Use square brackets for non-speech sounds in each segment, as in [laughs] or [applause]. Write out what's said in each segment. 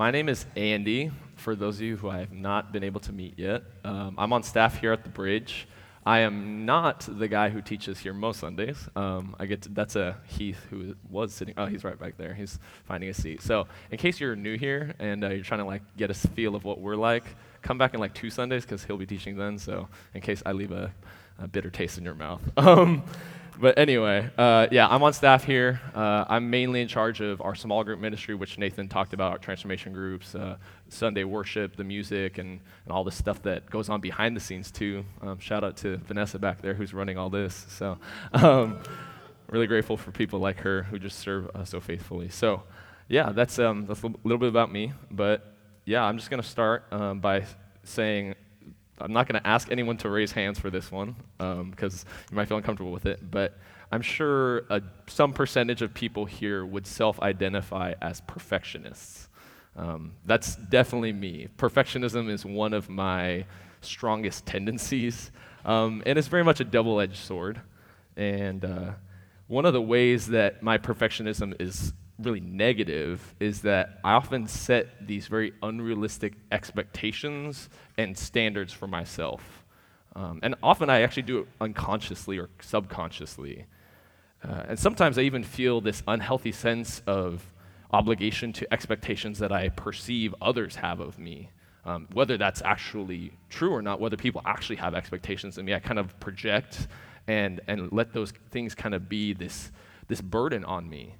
my name is Andy, for those of you who I have not been able to meet yet. Um, I'm on staff here at the Bridge. I am not the guy who teaches here most Sundays. Um, I get to, that's a Heath who was sitting. Oh, he's right back there. He's finding a seat. So, in case you're new here and uh, you're trying to like get a feel of what we're like, come back in like two Sundays because he'll be teaching then. So, in case I leave a, a bitter taste in your mouth. [laughs] Um, but anyway, uh, yeah, I'm on staff here. Uh, I'm mainly in charge of our small group ministry, which Nathan talked about, our transformation groups, uh, Sunday worship, the music, and, and all the stuff that goes on behind the scenes, too. Um, shout out to Vanessa back there who's running all this. So, um, really grateful for people like her who just serve so faithfully. So, yeah, that's, um, that's a little bit about me. But yeah, I'm just going to start um, by saying I'm not going to ask anyone to raise hands for this one because um, you might feel uncomfortable with it, but I'm sure a, some percentage of people here would self identify as perfectionists. Um, that's definitely me. Perfectionism is one of my strongest tendencies, um, and it's very much a double edged sword. And uh, one of the ways that my perfectionism is really negative is that I often set these very unrealistic expectations and standards for myself. Um, and often I actually do it unconsciously or subconsciously. Uh, and sometimes I even feel this unhealthy sense of obligation to expectations that I perceive others have of me. Um, whether that's actually true or not, whether people actually have expectations of me, I kind of project and, and let those things kind of be this, this burden on me.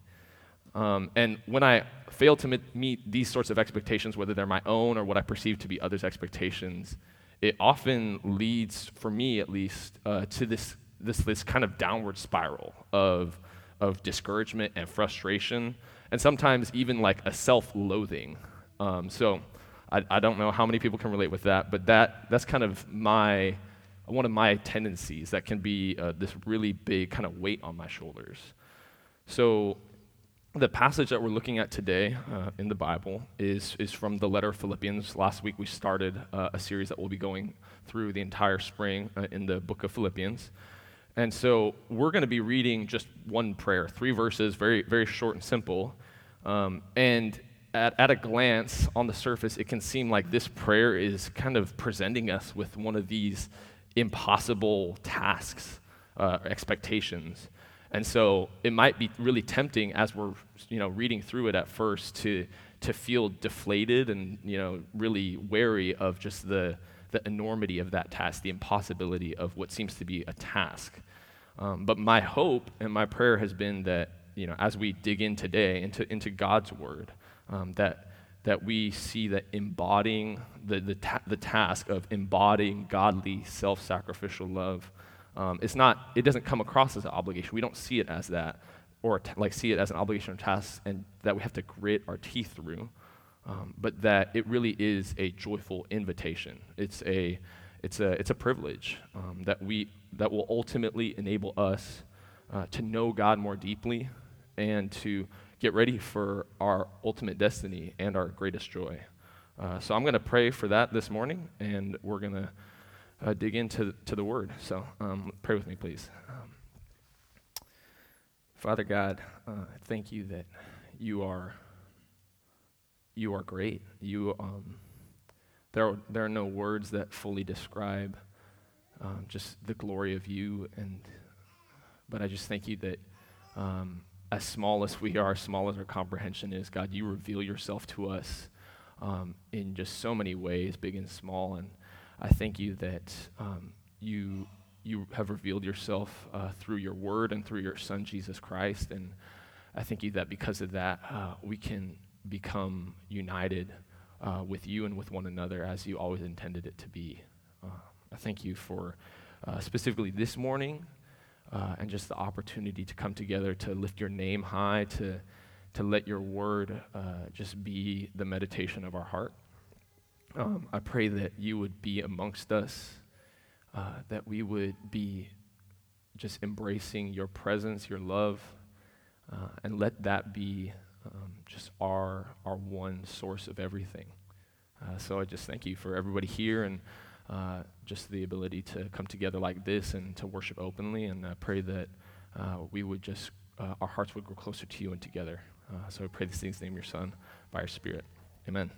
Um, and when I fail to meet these sorts of expectations, whether they're my own or what I perceive to be others' expectations, it often leads, for me at least, uh, to this, this, this kind of downward spiral of, of discouragement and frustration, and sometimes even like a self loathing. Um, so I, I don't know how many people can relate with that, but that, that's kind of my, one of my tendencies that can be uh, this really big kind of weight on my shoulders. So the passage that we're looking at today uh, in the Bible is, is from the letter of Philippians. Last week we started uh, a series that we'll be going through the entire spring uh, in the book of Philippians. And so we're going to be reading just one prayer, three verses, very, very short and simple. Um, and at, at a glance, on the surface, it can seem like this prayer is kind of presenting us with one of these impossible tasks, uh, expectations. And so it might be really tempting as we're you know, reading through it at first to, to feel deflated and you know, really wary of just the, the enormity of that task, the impossibility of what seems to be a task. Um, but my hope and my prayer has been that you know, as we dig in today into, into God's word, um, that, that we see that embodying the, the, ta- the task of embodying godly self sacrificial love um, it's not, it doesn't come across as an obligation. We don't see it as that, or t- like see it as an obligation or task, and that we have to grit our teeth through. Um, but that it really is a joyful invitation. It's a, it's a, it's a privilege um, that we that will ultimately enable us uh, to know God more deeply and to get ready for our ultimate destiny and our greatest joy. Uh, so I'm going to pray for that this morning, and we're going to uh, dig into to the Word. So um, pray with me, please. Um, Father God, uh, thank you that you are you are great. You um, there are, there are no words that fully describe um, just the glory of you, and but I just thank you that. Um, as small as we are, small as our comprehension is, God, you reveal yourself to us um, in just so many ways, big and small. And I thank you that um, you, you have revealed yourself uh, through your word and through your son, Jesus Christ. And I thank you that because of that, uh, we can become united uh, with you and with one another as you always intended it to be. Uh, I thank you for uh, specifically this morning uh, and just the opportunity to come together to lift your name high, to, to let your word just be the meditation of our heart. Um, I pray that you would be amongst us, uh, that we would be just embracing your presence, your love, uh, and let that be um, just our, our one source of everything. Uh, so I just thank you for everybody here and uh, just the ability to come together like this and to worship openly. And I pray that uh, we would just, uh, our hearts would grow closer to you and together. so I pray these things in the name of your Son, by your Spirit. Amen.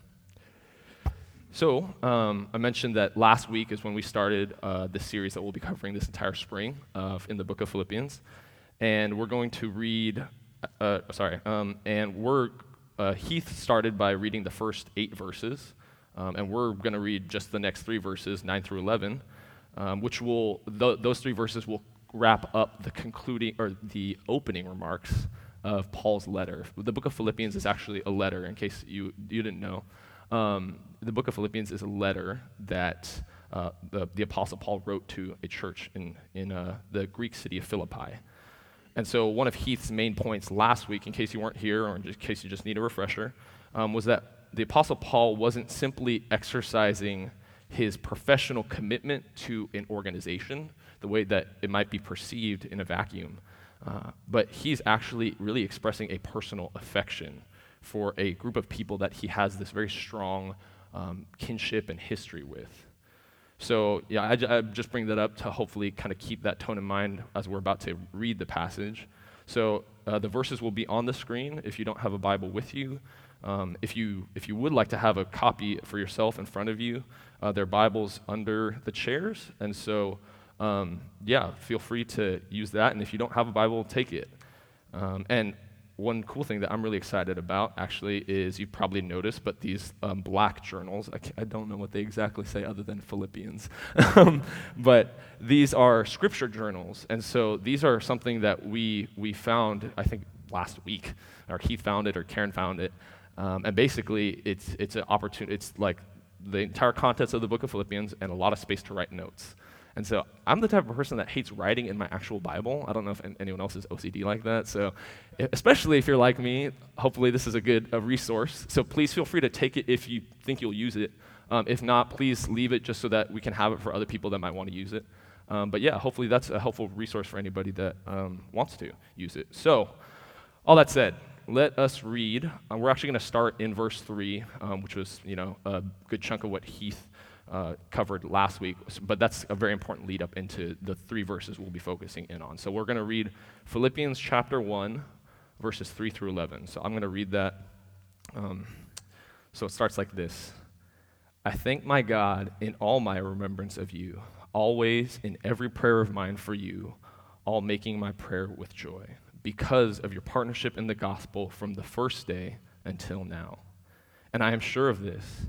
So, um, I mentioned that last week is when we started uh, the series that we'll be covering this entire spring uh, in the book of Philippians. And we're going to read, uh, sorry, um, and we're, uh, Heath started by reading the first eight verses. Um, and we're going to read just the next three verses, 9 through 11, um, which will, th- those three verses will wrap up the concluding, or the opening remarks of Paul's letter. The book of Philippians is actually a letter, in case you, you didn't know. Um, the book of Philippians is a letter that uh, the, the Apostle Paul wrote to a church in, in uh, the Greek city of Philippi. And so, one of Heath's main points last week, in case you weren't here or in case you just need a refresher, um, was that the Apostle Paul wasn't simply exercising his professional commitment to an organization, the way that it might be perceived in a vacuum, uh, but he's actually really expressing a personal affection for a group of people that he has this very strong um, kinship and history with. So, yeah, I, I just bring that up to hopefully kind of keep that tone in mind as we're about to read the passage. So, uh, the verses will be on the screen if you don't have a Bible with you. Um, if, you if you would like to have a copy for yourself in front of you, uh, there are Bibles under the chairs. And so, um, yeah, feel free to use that. And if you don't have a Bible, take it. Um, and one cool thing that I'm really excited about actually is you probably noticed, but these um, black journals, I, I, don't know what they exactly say other than Philippians, [laughs] um, but these are scripture journals. And so these are something that we, we found, I think, last week, or he found it, or Karen found it. Um, and basically, it's, it's an opportunity, it's like the entire contents of the book of Philippians and a lot of space to write notes. And so I'm the type of person that hates writing in my actual Bible. I don't know if anyone else is OCD like that. So, especially if you're like me, hopefully this is a good a resource. So please feel free to take it if you think you'll use it. Um, if not, please leave it just so that we can have it for other people that might want to use it. Um, but yeah, hopefully that's a helpful resource for anybody that um, wants to use it. So, all that said, let us read. Uh, we're actually going to start in verse 3, um, which was, you know, a good chunk of what Heath uh, covered last week, but that's a very important lead up into the three verses we'll be focusing in on. So we're going to read Philippians chapter 1, verses 3 through 11. So I'm going to read that. Um, so it starts like this I thank my God in all my remembrance of you, always in every prayer of mine for you, all making my prayer with joy, because of your partnership in the gospel from the first day until now. And I am sure of this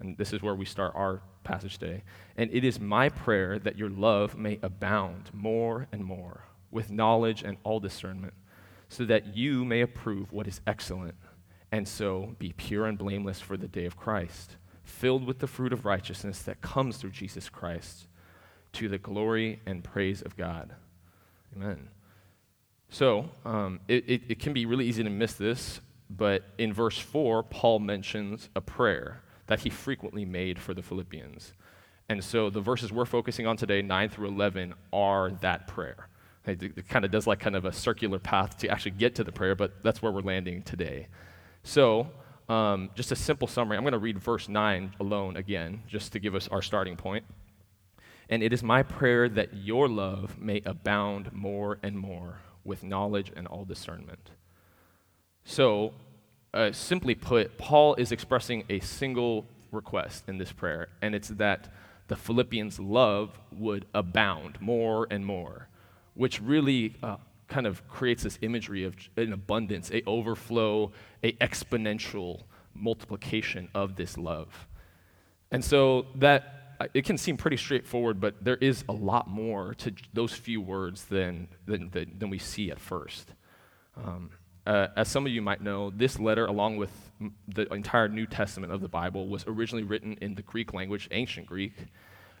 And this is where we start our passage today. And it is my prayer that your love may abound more and more with knowledge and all discernment, so that you may approve what is excellent, and so be pure and blameless for the day of Christ, filled with the fruit of righteousness that comes through Jesus Christ, to the glory and praise of God. Amen. So, um, it, it, it can be really easy to miss this, but in verse 4, Paul mentions a prayer that he frequently made for the Philippians. And so the verses we're focusing on today, 9 through 11, are that prayer. It, it kind of does like kind of a circular path to actually get to the prayer, but that's where we're landing today. So, um, just a simple summary. I'm going to read verse 9 alone again, just to give us our starting point. And it is my prayer that your love may abound more and more with knowledge and all discernment. So, uh, simply put, Paul is expressing a single request in this prayer, and it's that the Philippians' love would abound more and more, which really uh, kind of creates this imagery of an abundance, a overflow, a exponential multiplication of this love. And so that uh, it can seem pretty straightforward, but there is a lot more to those few words than, than, than we see at first. Um, uh, as some of you might know, this letter, along with the entire New Testament of the Bible, was originally written in the Greek language, ancient Greek.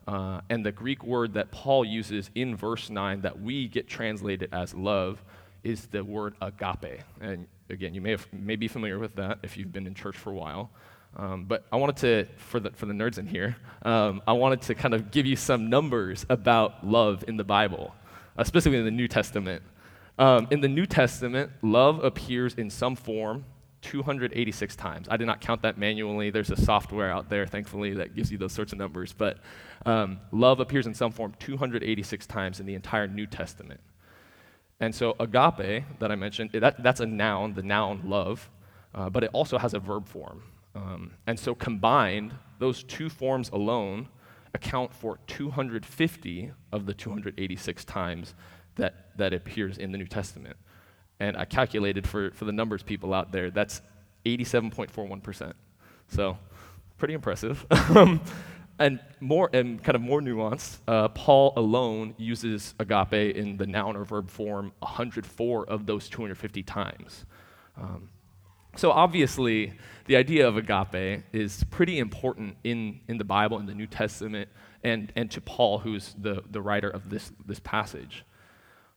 Uh, and the Greek word that Paul uses in verse 9 that we get translated as love is the word agape. And again, you may, have, may be familiar with that if you've been in church for a while. Um, but I wanted to, for the, for the nerds in here, um, I wanted to kind of give you some numbers about love in the Bible, uh, specifically in the New Testament. Um, in the New Testament, love appears in some form 286 times. I did not count that manually. There's a software out there, thankfully, that gives you those sorts of numbers. But um, love appears in some form 286 times in the entire New Testament. And so, agape, that I mentioned, that, that's a noun, the noun love, uh, but it also has a verb form. Um, and so, combined, those two forms alone account for 250 of the 286 times that, that appears in the New Testament. And I calculated for, for the numbers people out there, that's 87.41%. So, pretty impressive. [laughs] and more and kind of more nuanced, uh, Paul alone uses agape in the noun or verb form 104 of those 250 times. Um, so obviously, the idea of agape is pretty important in, in the Bible, in the New Testament, and, and to Paul, who's the, the writer of this, this passage.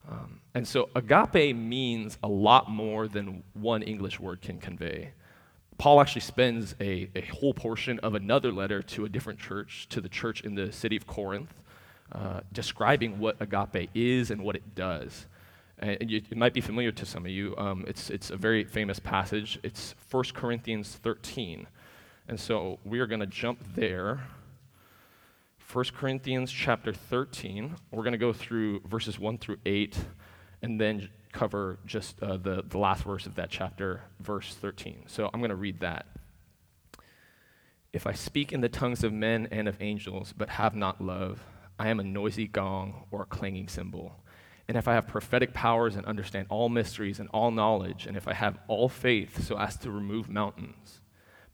Um, and so agape means a lot more than one English word can convey. Paul actually spends a, a whole portion of another letter to a different church, to the church in the city of Corinth, uh, describing what agape is and what it does. And you, it might be familiar to some of you. Um, it's, it's a very famous passage. It's 1 Corinthians 13. And so we are going to jump there 1 Corinthians chapter 13. We're going to go through verses 1 through 8 and then cover just uh, the, the last verse of that chapter, verse 13. So I'm going to read that. If I speak in the tongues of men and of angels, but have not love, I am a noisy gong or a clanging cymbal. And if I have prophetic powers and understand all mysteries and all knowledge, and if I have all faith so as to remove mountains,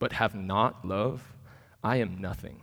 but have not love, I am nothing.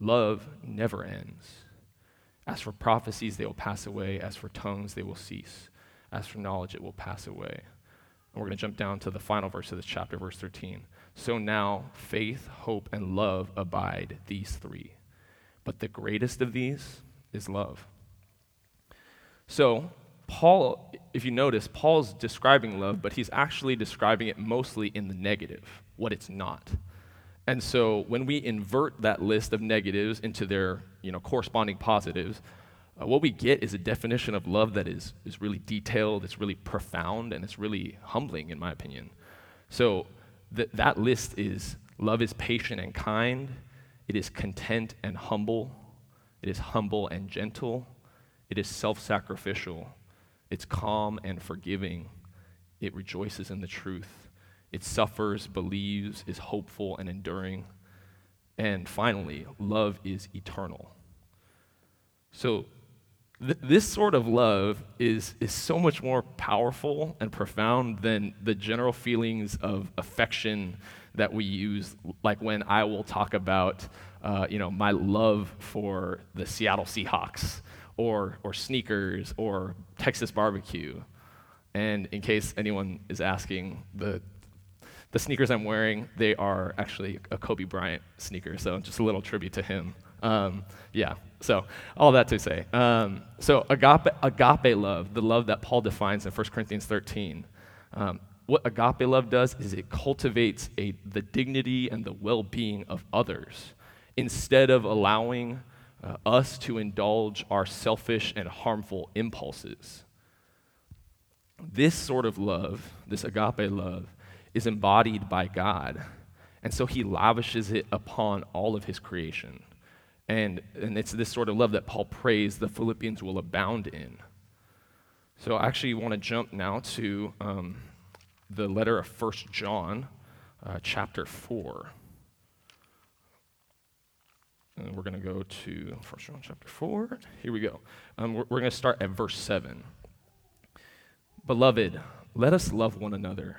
Love never ends. As for prophecies, they will pass away. As for tongues, they will cease. As for knowledge, it will pass away. And we're going to jump down to the final verse of this chapter, verse 13. So now, faith, hope, and love abide, these three. But the greatest of these is love. So, Paul, if you notice, Paul's describing love, but he's actually describing it mostly in the negative, what it's not. And so when we invert that list of negatives into their you know, corresponding positives, uh, what we get is a definition of love that is, is really detailed, it's really profound, and it's really humbling, in my opinion. So th- that list is love is patient and kind, it is content and humble, it is humble and gentle, it is self sacrificial, it's calm and forgiving, it rejoices in the truth it suffers, believes, is hopeful, and enduring. And finally, love is eternal. So, th- this sort of love is, is so much more powerful and profound than the general feelings of affection that we use, like when I will talk about, uh, you know, my love for the Seattle Seahawks or, or sneakers or Texas barbecue. And in case anyone is asking, the the sneakers I'm wearing, they are actually a Kobe Bryant sneaker, so just a little tribute to him. Um, yeah, so all that to say. Um, so agape, agape love, the love that Paul defines in 1 Corinthians 13, um, what agape love does is it cultivates a, the dignity and the well being of others instead of allowing uh, us to indulge our selfish and harmful impulses. This sort of love, this agape love, is embodied by God. And so he lavishes it upon all of his creation. And, and it's this sort of love that Paul prays the Philippians will abound in. So I actually want to jump now to um, the letter of First John, uh, chapter 4. And we're going to go to First John chapter 4. Here we go. Um, we're, we're going to start at verse 7. Beloved, let us love one another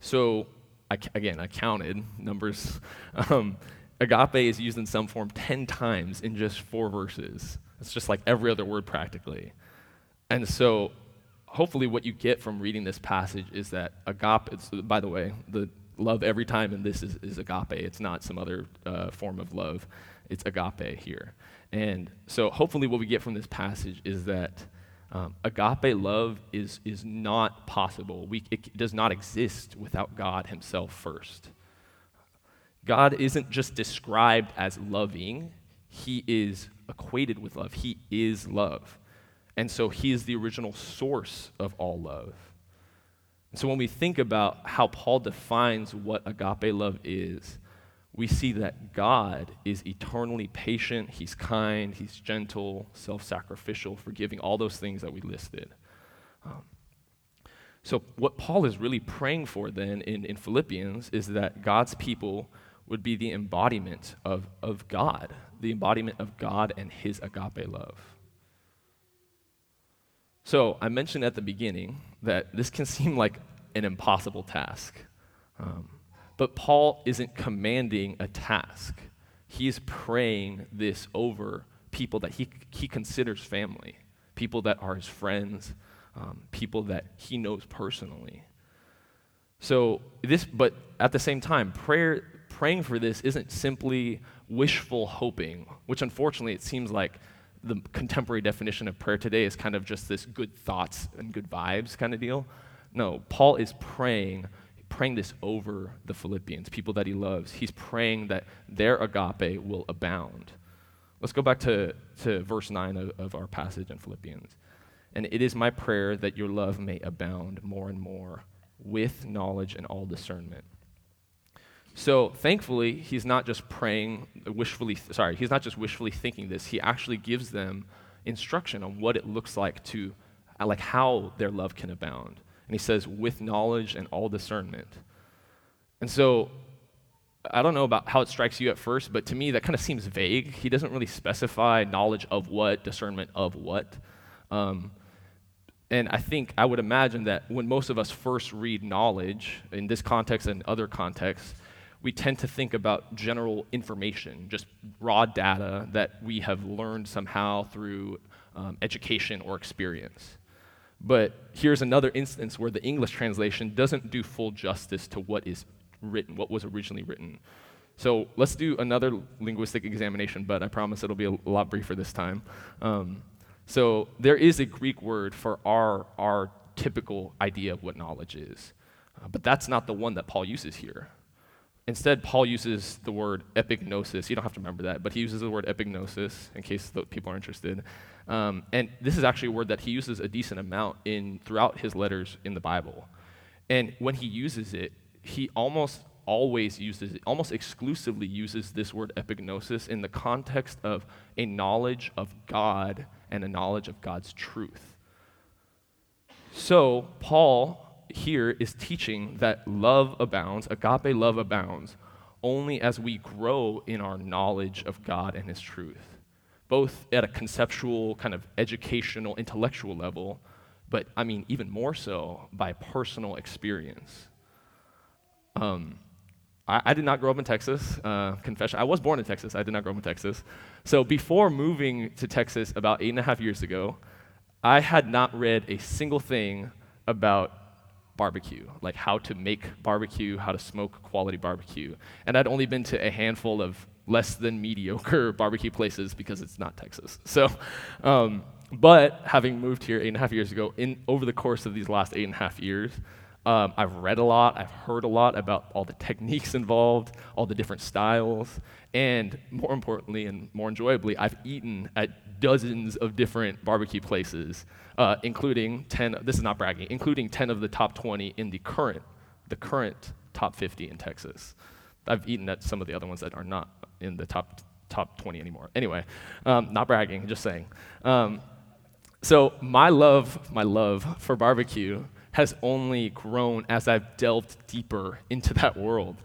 So, I, again, I counted numbers. [laughs] Um, agape is used in some form 10 times in just four verses. It's just like every other word practically. And so, hopefully, what you get from reading this passage is that agape, by the way, the love every time in this is, is agape. It's not some other uh, form of love, it's agape here. And so, hopefully, what we get from this passage is that um, agape love is, is not possible. We, it does not exist without God Himself first. God isn't just described as loving, He is equated with love. He is love. And so He is the original source of all love. And so when we think about how Paul defines what agape love is, we see that God is eternally patient, He's kind, He's gentle, self sacrificial, forgiving, all those things that we listed. Um, so, what Paul is really praying for then in, in Philippians is that God's people would be the embodiment of, of God, the embodiment of God and His agape love. So, I mentioned at the beginning that this can seem like an impossible task. Um, but Paul isn't commanding a task, he's praying this over people that he, he considers family, people that are his friends, um, people that he knows personally. So, this, but at the same time, prayer, praying for this isn't simply wishful hoping, which unfortunately it seems like the contemporary definition of prayer today is kind of just this good thoughts and good vibes kind of deal. No, Paul is praying praying this over the Philippians, people that he loves. He's praying that their agape will abound. Let's go back to, to verse 9 of, of our passage in Philippians. And it is my prayer that your love may abound more and more with knowledge and all discernment. So thankfully, he's not just praying wishfully, sorry, he's not just wishfully thinking this. He actually gives them instruction on what it looks like to, like how their love can abound. And he says, with knowledge and all discernment. And so, I don't know about how it strikes you at first, but to me, that kind of seems vague. He doesn't really specify knowledge of what, discernment of what. Um, and I think, I would imagine that when most of us first read knowledge, in this context and other contexts, we tend to think about general information, just raw data that we have learned somehow through um, education or experience. But here's another instance where the English translation doesn't do full justice to what is written, what was originally written. So let's do another linguistic examination, but I promise it'll be a lot briefer this time. Um, so there is a Greek word for our, our typical idea of what knowledge is, uh, but that's not the one that Paul uses here. Instead, Paul uses the word epignosis. You don't have to remember that, but he uses the word epignosis in case people are interested. Um, and this is actually a word that he uses a decent amount in throughout his letters in the Bible. And when he uses it, he almost always uses it, almost exclusively uses this word epignosis in the context of a knowledge of God and a knowledge of God's truth. So, Paul here is teaching that love abounds, agape love abounds, only as we grow in our knowledge of God and His truth, both at a conceptual, kind of educational, intellectual level, but I mean, even more so by personal experience. Um, I, I, did not grow up in Texas, uh, confession. I was born in Texas, I did not grow up in Texas. So before moving to Texas about eight and a half years ago, I had not read a single thing about barbecue, like how to make barbecue, how to smoke quality barbecue. And I'd only been to a handful of less than mediocre [laughs] barbecue places because it's not Texas. [laughs] So, um, but having moved here eight and a half years ago, in over the course of these last eight and a half years, um, I've read a lot, I've heard a lot about all the [laughs] techniques involved, all the different styles, and more importantly and more enjoyably, I've eaten at dozens of different barbecue places, uh, including 10, this is not bragging, including 10 of the top 20 in the current, the current top 50 in Texas. I've eaten at some of the other ones that are not in the top top 20 anymore. Anyway, um, not bragging, just saying. Um, so my love, my love for barbecue has only grown as I've delved deeper into that world.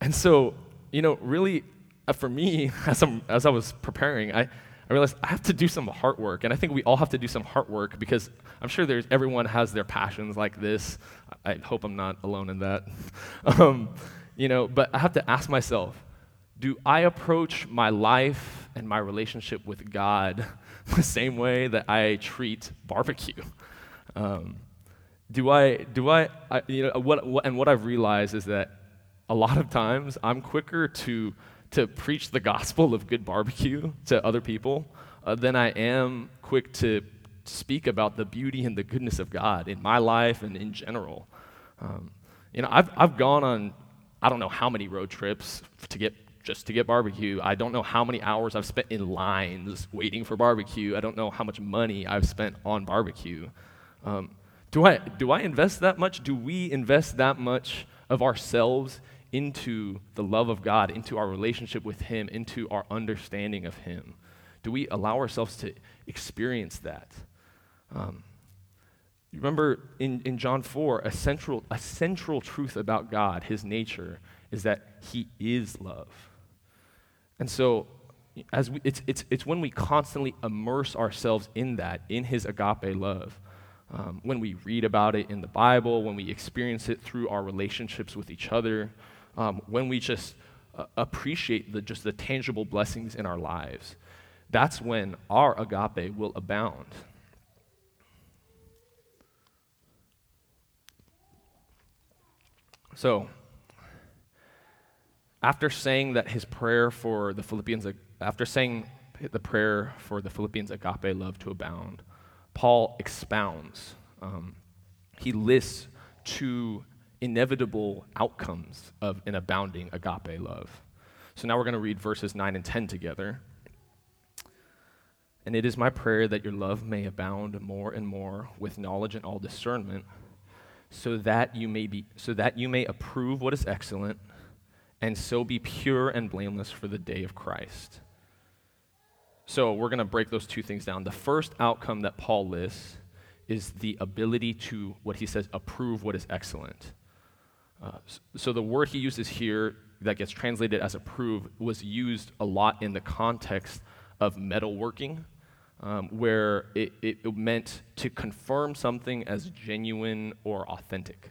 And so, you know, really, uh, for me, [laughs] as, I'm, as I was preparing, I, I realized I have to do some heart work. And I think we all have to do some heart work because I'm sure there's, everyone has their passions like this. I hope I'm not alone in that. [laughs] um, you know, but I have to ask myself, do I approach my life and my relationship with God [laughs] the same way that I treat barbecue? Um, do I, do I, I, you know, what, what, and what I've realized is that a lot of times I'm quicker to, to preach the gospel of good barbecue to other people uh, than I am quick to speak about the beauty and the goodness of God in my life and in general. Um, you know, I've, I've gone on, I don't know how many road trips to get just to get barbecue. I don't know how many hours I've spent in lines waiting for barbecue. I don't know how much money I've spent on barbecue. Um, do, I, do I invest that much? Do we invest that much of ourselves into the love of God, into our relationship with Him, into our understanding of Him? Do we allow ourselves to experience that? Um, remember in, in John 4, a central, a central truth about God, His nature, is that He is love. And so, as we, it's, it's, it's when we constantly immerse ourselves in that, in his agape love, um, when we read about it in the Bible, when we experience it through our relationships with each other, um, when we just uh, appreciate the, just the tangible blessings in our lives, that's when our agape will abound. So, after saying that his prayer for the Philippians, after saying the prayer for the Philippians agape love to abound, Paul expounds. Um, he lists two inevitable outcomes of an abounding agape love. So now we're going to read verses 9 and 10 together. And it is my prayer that your love may abound more and more with knowledge and all discernment, so that you may be so that you may approve what is excellent and so be pure and blameless for the day of Christ. So we're going to break those two things down. The first outcome that Paul lists is the ability to, what he says, approve what is excellent. Uh, so the word he uses here that gets translated as approve was used a lot in the context of metalworking, um, where it, it meant to confirm something as genuine or authentic.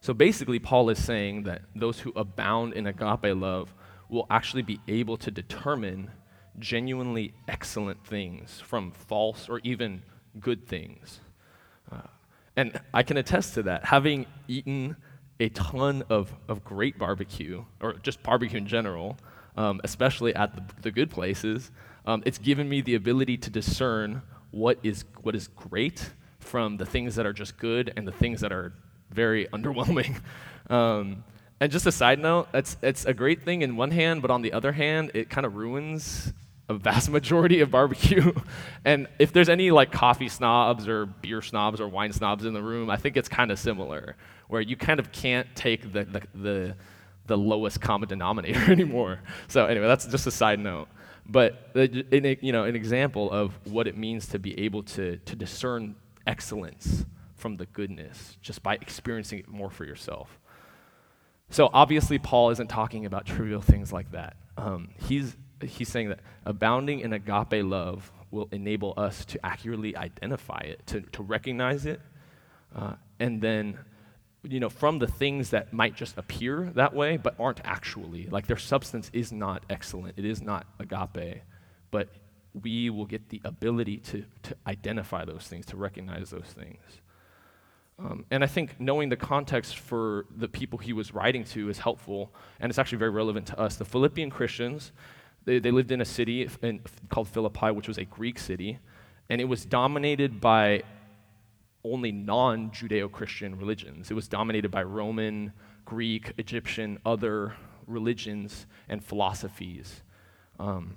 So basically, Paul is saying that those who abound in agape love will actually be able to determine genuinely excellent things from false or even good things. Uh, and I can attest to that. Having eaten a ton of, of great barbecue, or just barbecue in general, um, especially at the, the good places, um, it's given me the ability to discern what is, what is great from the things that are just good and the things that are very underwhelming. [laughs] Um, and just a side note, it's, it's a great thing in one hand, but on the other hand, it kind of ruins a vast [laughs] majority of barbecue. [laughs] and if there's any like coffee snobs or beer snobs or wine snobs in the room, I think it's kind of similar, where you kind of can't take the, the, the, the lowest common denominator [laughs] anymore. So anyway, that's just a side note. But in you know, an example of what it means to be able to, to discern excellence from the goodness just by experiencing it more for yourself. So obviously, Paul isn't talking about trivial things like that. Um, he's, he's saying that abounding in agape love will enable us to accurately identify it, to, to recognize it, uh, and then, you know, from the things that might just appear that way but aren't actually, like their substance is not excellent, it is not agape, but we will get the ability to, to identify those things, to recognize those things. Um, and I think knowing the context for the people he was writing to is helpful, and it's actually very relevant to us. The Philippian Christians, they, they lived in a city in, called Philippi, which was a Greek city, and it was dominated by only non Judeo Christian religions. It was dominated by Roman, Greek, Egyptian, other religions and philosophies. Um,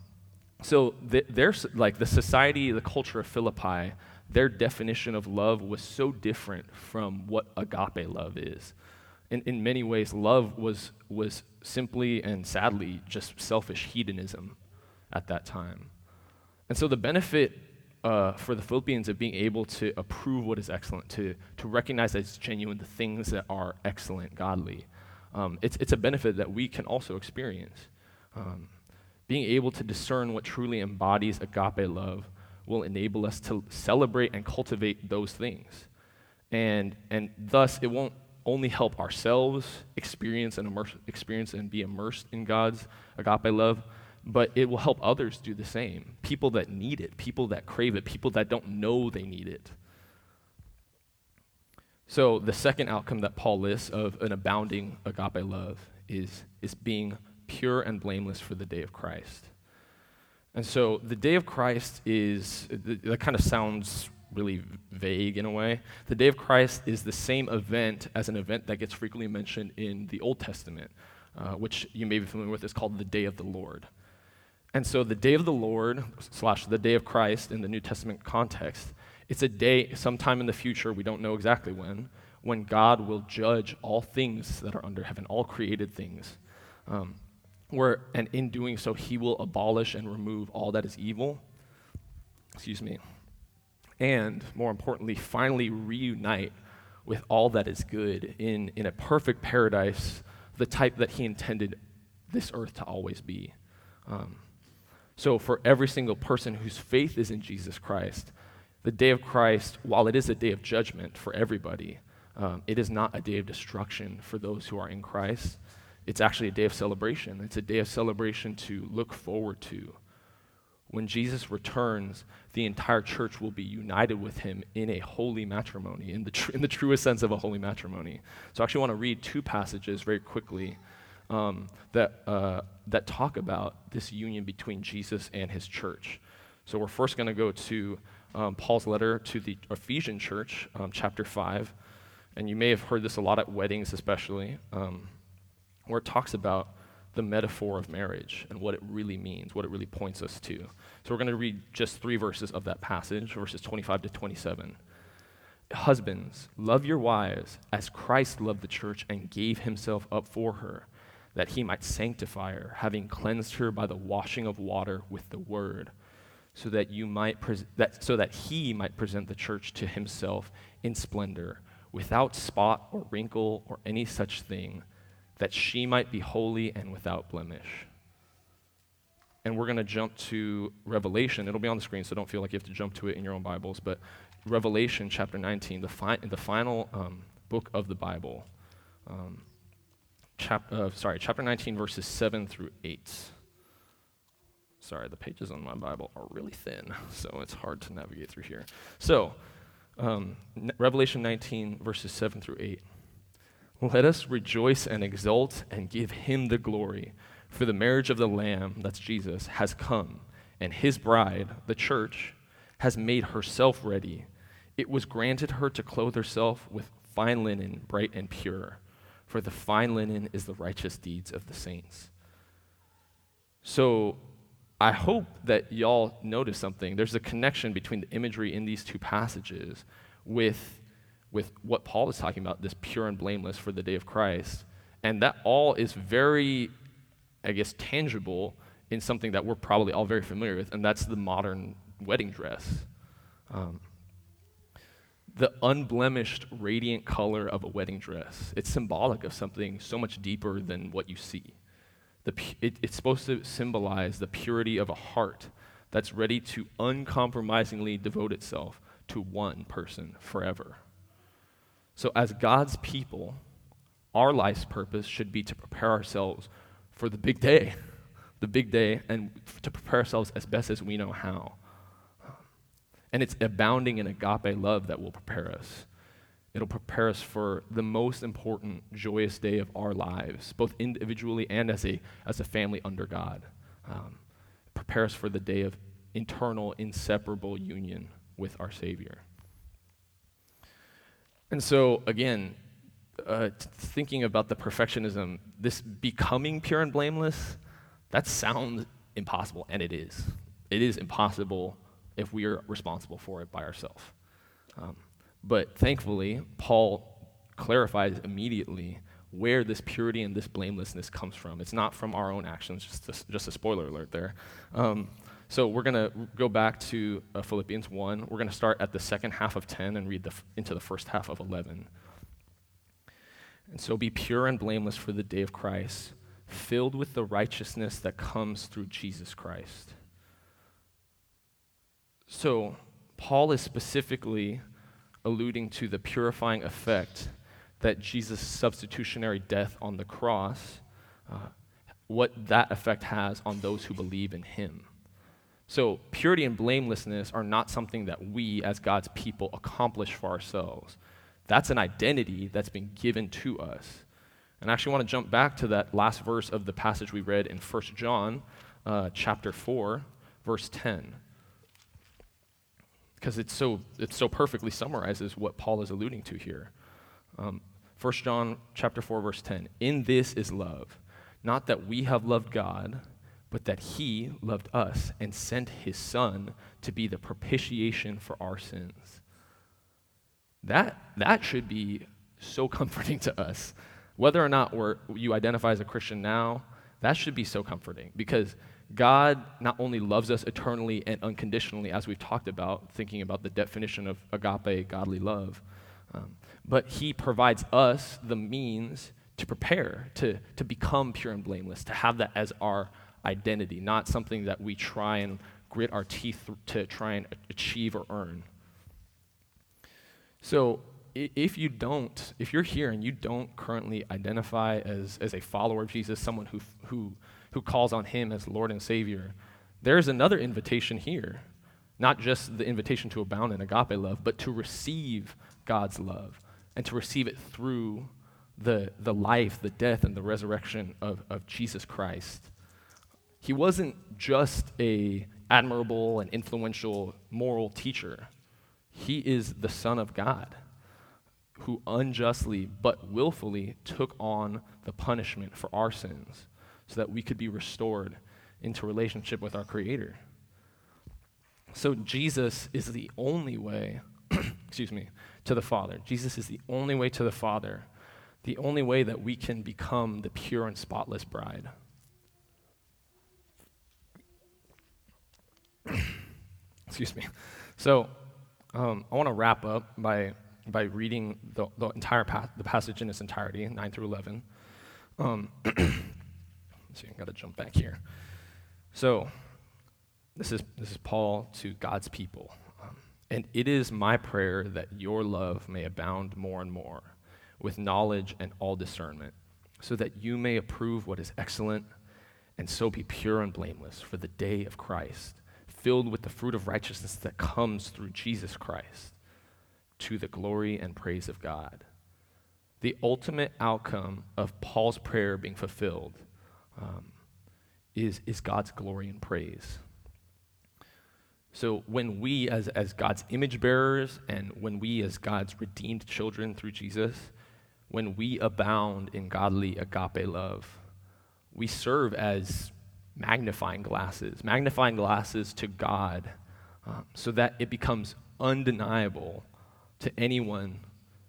so there's like the society, the culture of Philippi their definition of love was so different from what agape love is. In, in many ways, love was, was simply and sadly just selfish hedonism at that time. And so the benefit uh, for the Philippians of being able to approve what is excellent, to, to recognize as genuine the things that are excellent, godly, um, it's, it's a benefit that we can also experience. Um, being able to discern what truly embodies agape love will enable us to celebrate and cultivate those things. And, and thus, it won't only help ourselves experience and immerse, experience and be immersed in God's agape love, but it will help others do the same. People that need it, people that crave it, people that don't know they need it. So, the second outcome that Paul lists of an abounding agape love is, is being pure and blameless for the day of Christ. And so, the day of Christ is, that kind of sounds really vague in a way. The day of Christ is the same event as an event that gets frequently mentioned in the Old Testament, uh, which you may be familiar with, is called the day of the Lord. And so the day of the Lord, slash the day of Christ in the New Testament context, it's a day sometime in the future, we don't know exactly when, when God will judge all things that are under heaven, all created things. Um, where, and in doing so, he will abolish and remove all that is evil. Excuse me. And more importantly, finally reunite with all that is good in, in a perfect paradise, the type that he intended this earth to always be. Um, so, for every single person whose faith is in Jesus Christ, the day of Christ, while it is a day of judgment for everybody, um, it is not a day of destruction for those who are in Christ. It's actually a day of celebration. It's a day of celebration to look forward to. When Jesus returns, the entire church will be united with him in a holy matrimony, in the, tr- in the truest sense of a holy matrimony. So, I actually want to read two passages very quickly um, that, uh, that talk about this union between Jesus and his church. So we're first going to go to um, Paul's letter to the Ephesian church, um, chapter 5. And you may have heard this a lot at weddings, especially, um, where it talks about the metaphor of marriage and what it really means, what it really points us to. So we're going to read just three verses of that passage, verses 25 to 27. Husbands, love your wives as Christ loved the church and gave himself up for her that he might sanctify her, having cleansed her by the washing of water with the word, so that you might that, so that he might present the church to himself in splendor, without spot or wrinkle or any such thing, that she might be holy and without blemish. And we're going to jump to Revelation. It'll be on the screen, so don't feel like you have to jump to it in your own Bibles. But Revelation chapter 19, the, fi- the final um, book of the Bible. Um, chap- uh, sorry, chapter 19, verses 7 through 8. Sorry, the pages on my Bible are really thin, [laughs] so it's hard to navigate through here. So, um, Revelation 19, verses 7 through 8. Let us rejoice and exult and give him the glory, for the marriage of the Lamb, that's Jesus, has come, and his bride, the church, has made herself ready. It was granted her to clothe herself with fine linen, bright and pure for the fine linen is the righteous deeds of the saints. So I hope that y'all notice something. There's a connection between the imagery in these two passages with, with what Paul is talking about, this pure and blameless for the day of Christ. And that all is very, I guess, tangible in something that we're probably all very familiar with, and that's the modern wedding dress. Um, the unblemished, radiant color of a wedding dress. It's symbolic of something so much deeper than what you see. The, it, it's supposed to symbolize the purity of a heart that's ready to uncompromisingly devote itself to one person forever. So, as God's people, our life's purpose should be to prepare ourselves for the big day, the big day, and to prepare ourselves as best as we know how. And it's abounding in agape love that will prepare us. It'll prepare us for the most important, joyous day of our lives, both individually and as a, as a family under God. Um, prepare us for the day of internal, inseparable union with our Savior. And so, again, uh, thinking about the perfectionism, this becoming pure and blameless, that sounds impossible, and it is. It is impossible if we are responsible for it by ourselves. Um, but thankfully, Paul clarifies immediately where this purity and this blamelessness comes from. It's not from our own actions, just a, just a spoiler alert there. Um, so we're going to go back to uh, Philippians 1. We're going to start at the second half of 10 and read the f- into the first half of 11. And so be pure and blameless for the day of Christ, filled with the righteousness that comes through Jesus Christ. So, Paul is specifically alluding to the purifying effect that Jesus' substitutionary death on the cross, uh, what that effect has on those who believe in him. So, purity and blamelessness are not something that we, as God's people, accomplish for ourselves. That's an identity that's been given to us. And I actually want to jump back to that last verse of the passage we read in 1 John uh, chapter 4, verse 10 because it's so, it so perfectly summarizes what Paul is alluding to here. Um, 1 John chapter 4, verse 10. In this is love, not that we have loved God, but that he loved us and sent his son to be the propitiation for our sins. That, that should be so comforting to us. Whether or not you identify as a Christian now, that should be so comforting because God not only loves us eternally and unconditionally, as we've talked about, thinking about the definition of agape, godly love, um, but He provides us the means to prepare, to, to become pure and blameless, to have that as our identity, not something that we try and grit our teeth to try and achieve or earn. So, if you don't, if you're here and you don't currently identify as, as a follower of Jesus, someone who, who who calls on him as Lord and Savior, there's another invitation here. Not just the invitation to abound in agape love, but to receive God's love and to receive it through the, the life, the death, and the resurrection of, of Jesus Christ. He wasn't just a admirable and influential moral teacher. He is the Son of God who unjustly but willfully took on the punishment for our sins so that we could be restored into relationship with our Creator. So Jesus is the only way, [clears throat] excuse me, to the Father. Jesus is the only way to the Father, the only way that we can become the pure and spotless bride. [clears throat] excuse me. So um, I want to wrap up by, by reading the, the entire pa- the passage in its entirety, 9 through 11. Um, I've got to jump back here. So this is, this is Paul to God's people. Um, and it is my prayer that your love may abound more and more with knowledge and all discernment, so that you may approve what is excellent and so be pure and blameless for the day of Christ, filled with the fruit of righteousness that comes through Jesus Christ, to the glory and praise of God. The ultimate outcome of Paul's prayer being fulfilled um, is, is God's glory and praise. So when we, as, as God's image bearers, and when we, as God's redeemed children through Jesus, when we abound in godly agape love, we serve as magnifying glasses, magnifying glasses to God, um, so that it becomes undeniable to anyone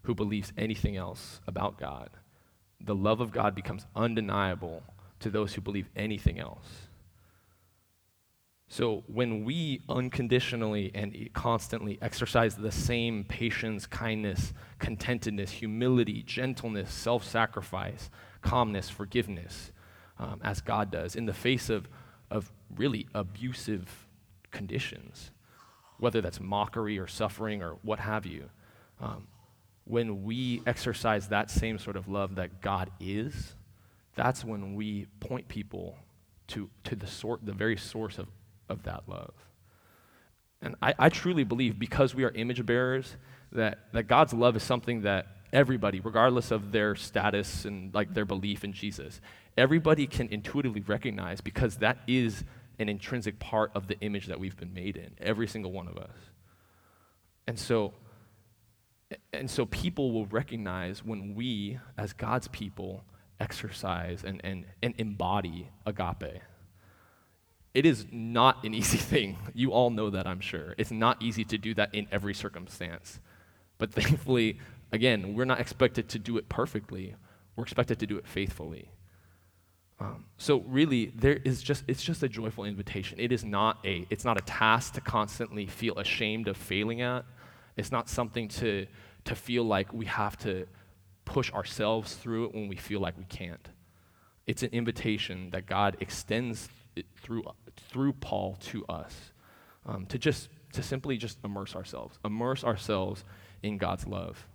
who believes anything else about God. The love of God becomes undeniable to those who believe anything else. So when we unconditionally and constantly exercise the same patience, kindness, contentedness, humility, gentleness, self sacrifice, calmness, forgiveness, um, as God does, in the face of, of really abusive conditions, whether that's mockery or suffering or what have you, um, when we exercise that same sort of love that God is, that's when we point people to, to the, sort, the very source of, of that love. And I, I truly believe because we are image bearers that, that God's love is something that everybody, regardless of their status and like their belief in Jesus, everybody can intuitively recognize because that is an intrinsic part of the image that we've been made in, every single one of us. And so, and so people will recognize when we, as God's people, exercise and, and, and embody agape. It is not an [laughs] easy thing. You all know that, I'm sure. It's not easy to do that in every circumstance. But thankfully, again, we're not expected to do it perfectly. We're expected to do it faithfully. Um, so really, there is just it's just a joyful invitation. It is not a it's not a task to constantly feel ashamed of failing at. It's not something to to feel like we have to push ourselves through it when we feel like we can't. It's an invitation that God extends through through Paul to us um, to just to simply just immerse ourselves, immerse ourselves in God's love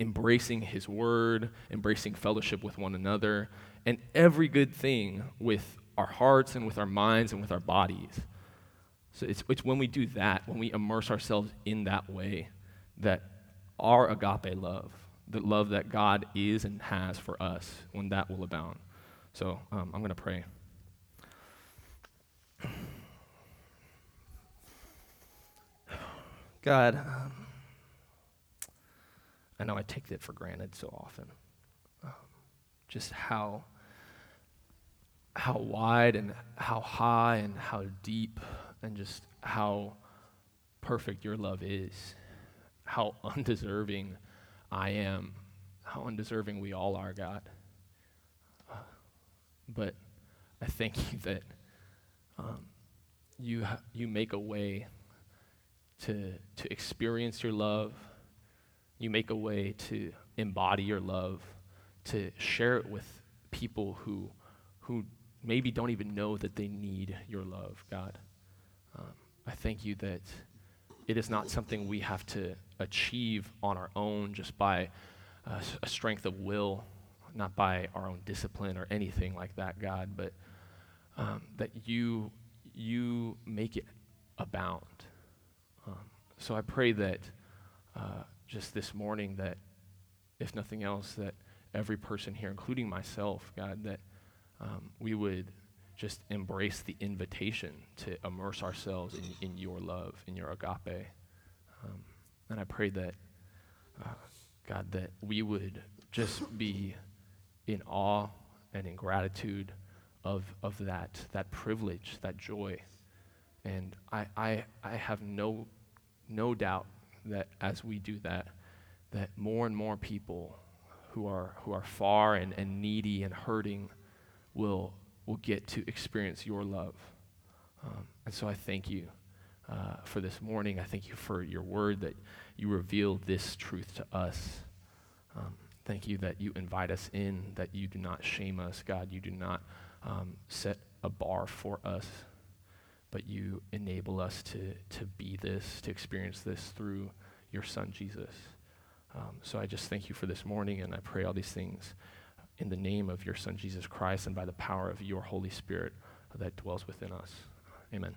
embracing His Word, embracing fellowship with one another, and every good thing with our hearts and with our minds and with our bodies. So it's, it's when we do that, when we immerse ourselves in that way, that our agape love, the love that God is and has for us, when that will abound. So um, I'm going to pray. [sighs] God, um, I know I take that for granted so often. Just how how wide and how high and how deep and just how perfect your love is. How undeserving I am. How undeserving we all are, God. But I thank [laughs] you that um, you, you make a way to, to experience your love you make a way to embody your love, to share it with people who, who maybe don't even know that they need your love, God. Um, I thank you that it is not something we have to achieve on our own just by uh, a strength of will, not by our own discipline or anything like that, God, but um, that you, you make it abound. Um, so I pray that uh, just this morning that, if nothing else, that every person here, including myself, God, that um, we would just embrace the invitation to immerse ourselves in, in your love, in your agape. Um, and I pray that, uh, God, that we would just be in awe and in gratitude of, of that, that privilege, that joy. And I, I, I have no, no doubt that as we do that, that more and more people who are, who are far and, and needy and hurting will, will get to experience your love. Um, and so I thank you uh, for this morning. I thank you for your word that you reveal this truth to us. Um, thank you that you invite us in, that you do not shame us, God. You do not um, set a bar for us but you enable us to, to be this, to experience this through your Son, Jesus. Um, so I just thank you for this morning, and I pray all these things in the name of your Son, Jesus Christ, and by the power of your Holy Spirit that dwells within us. Amen.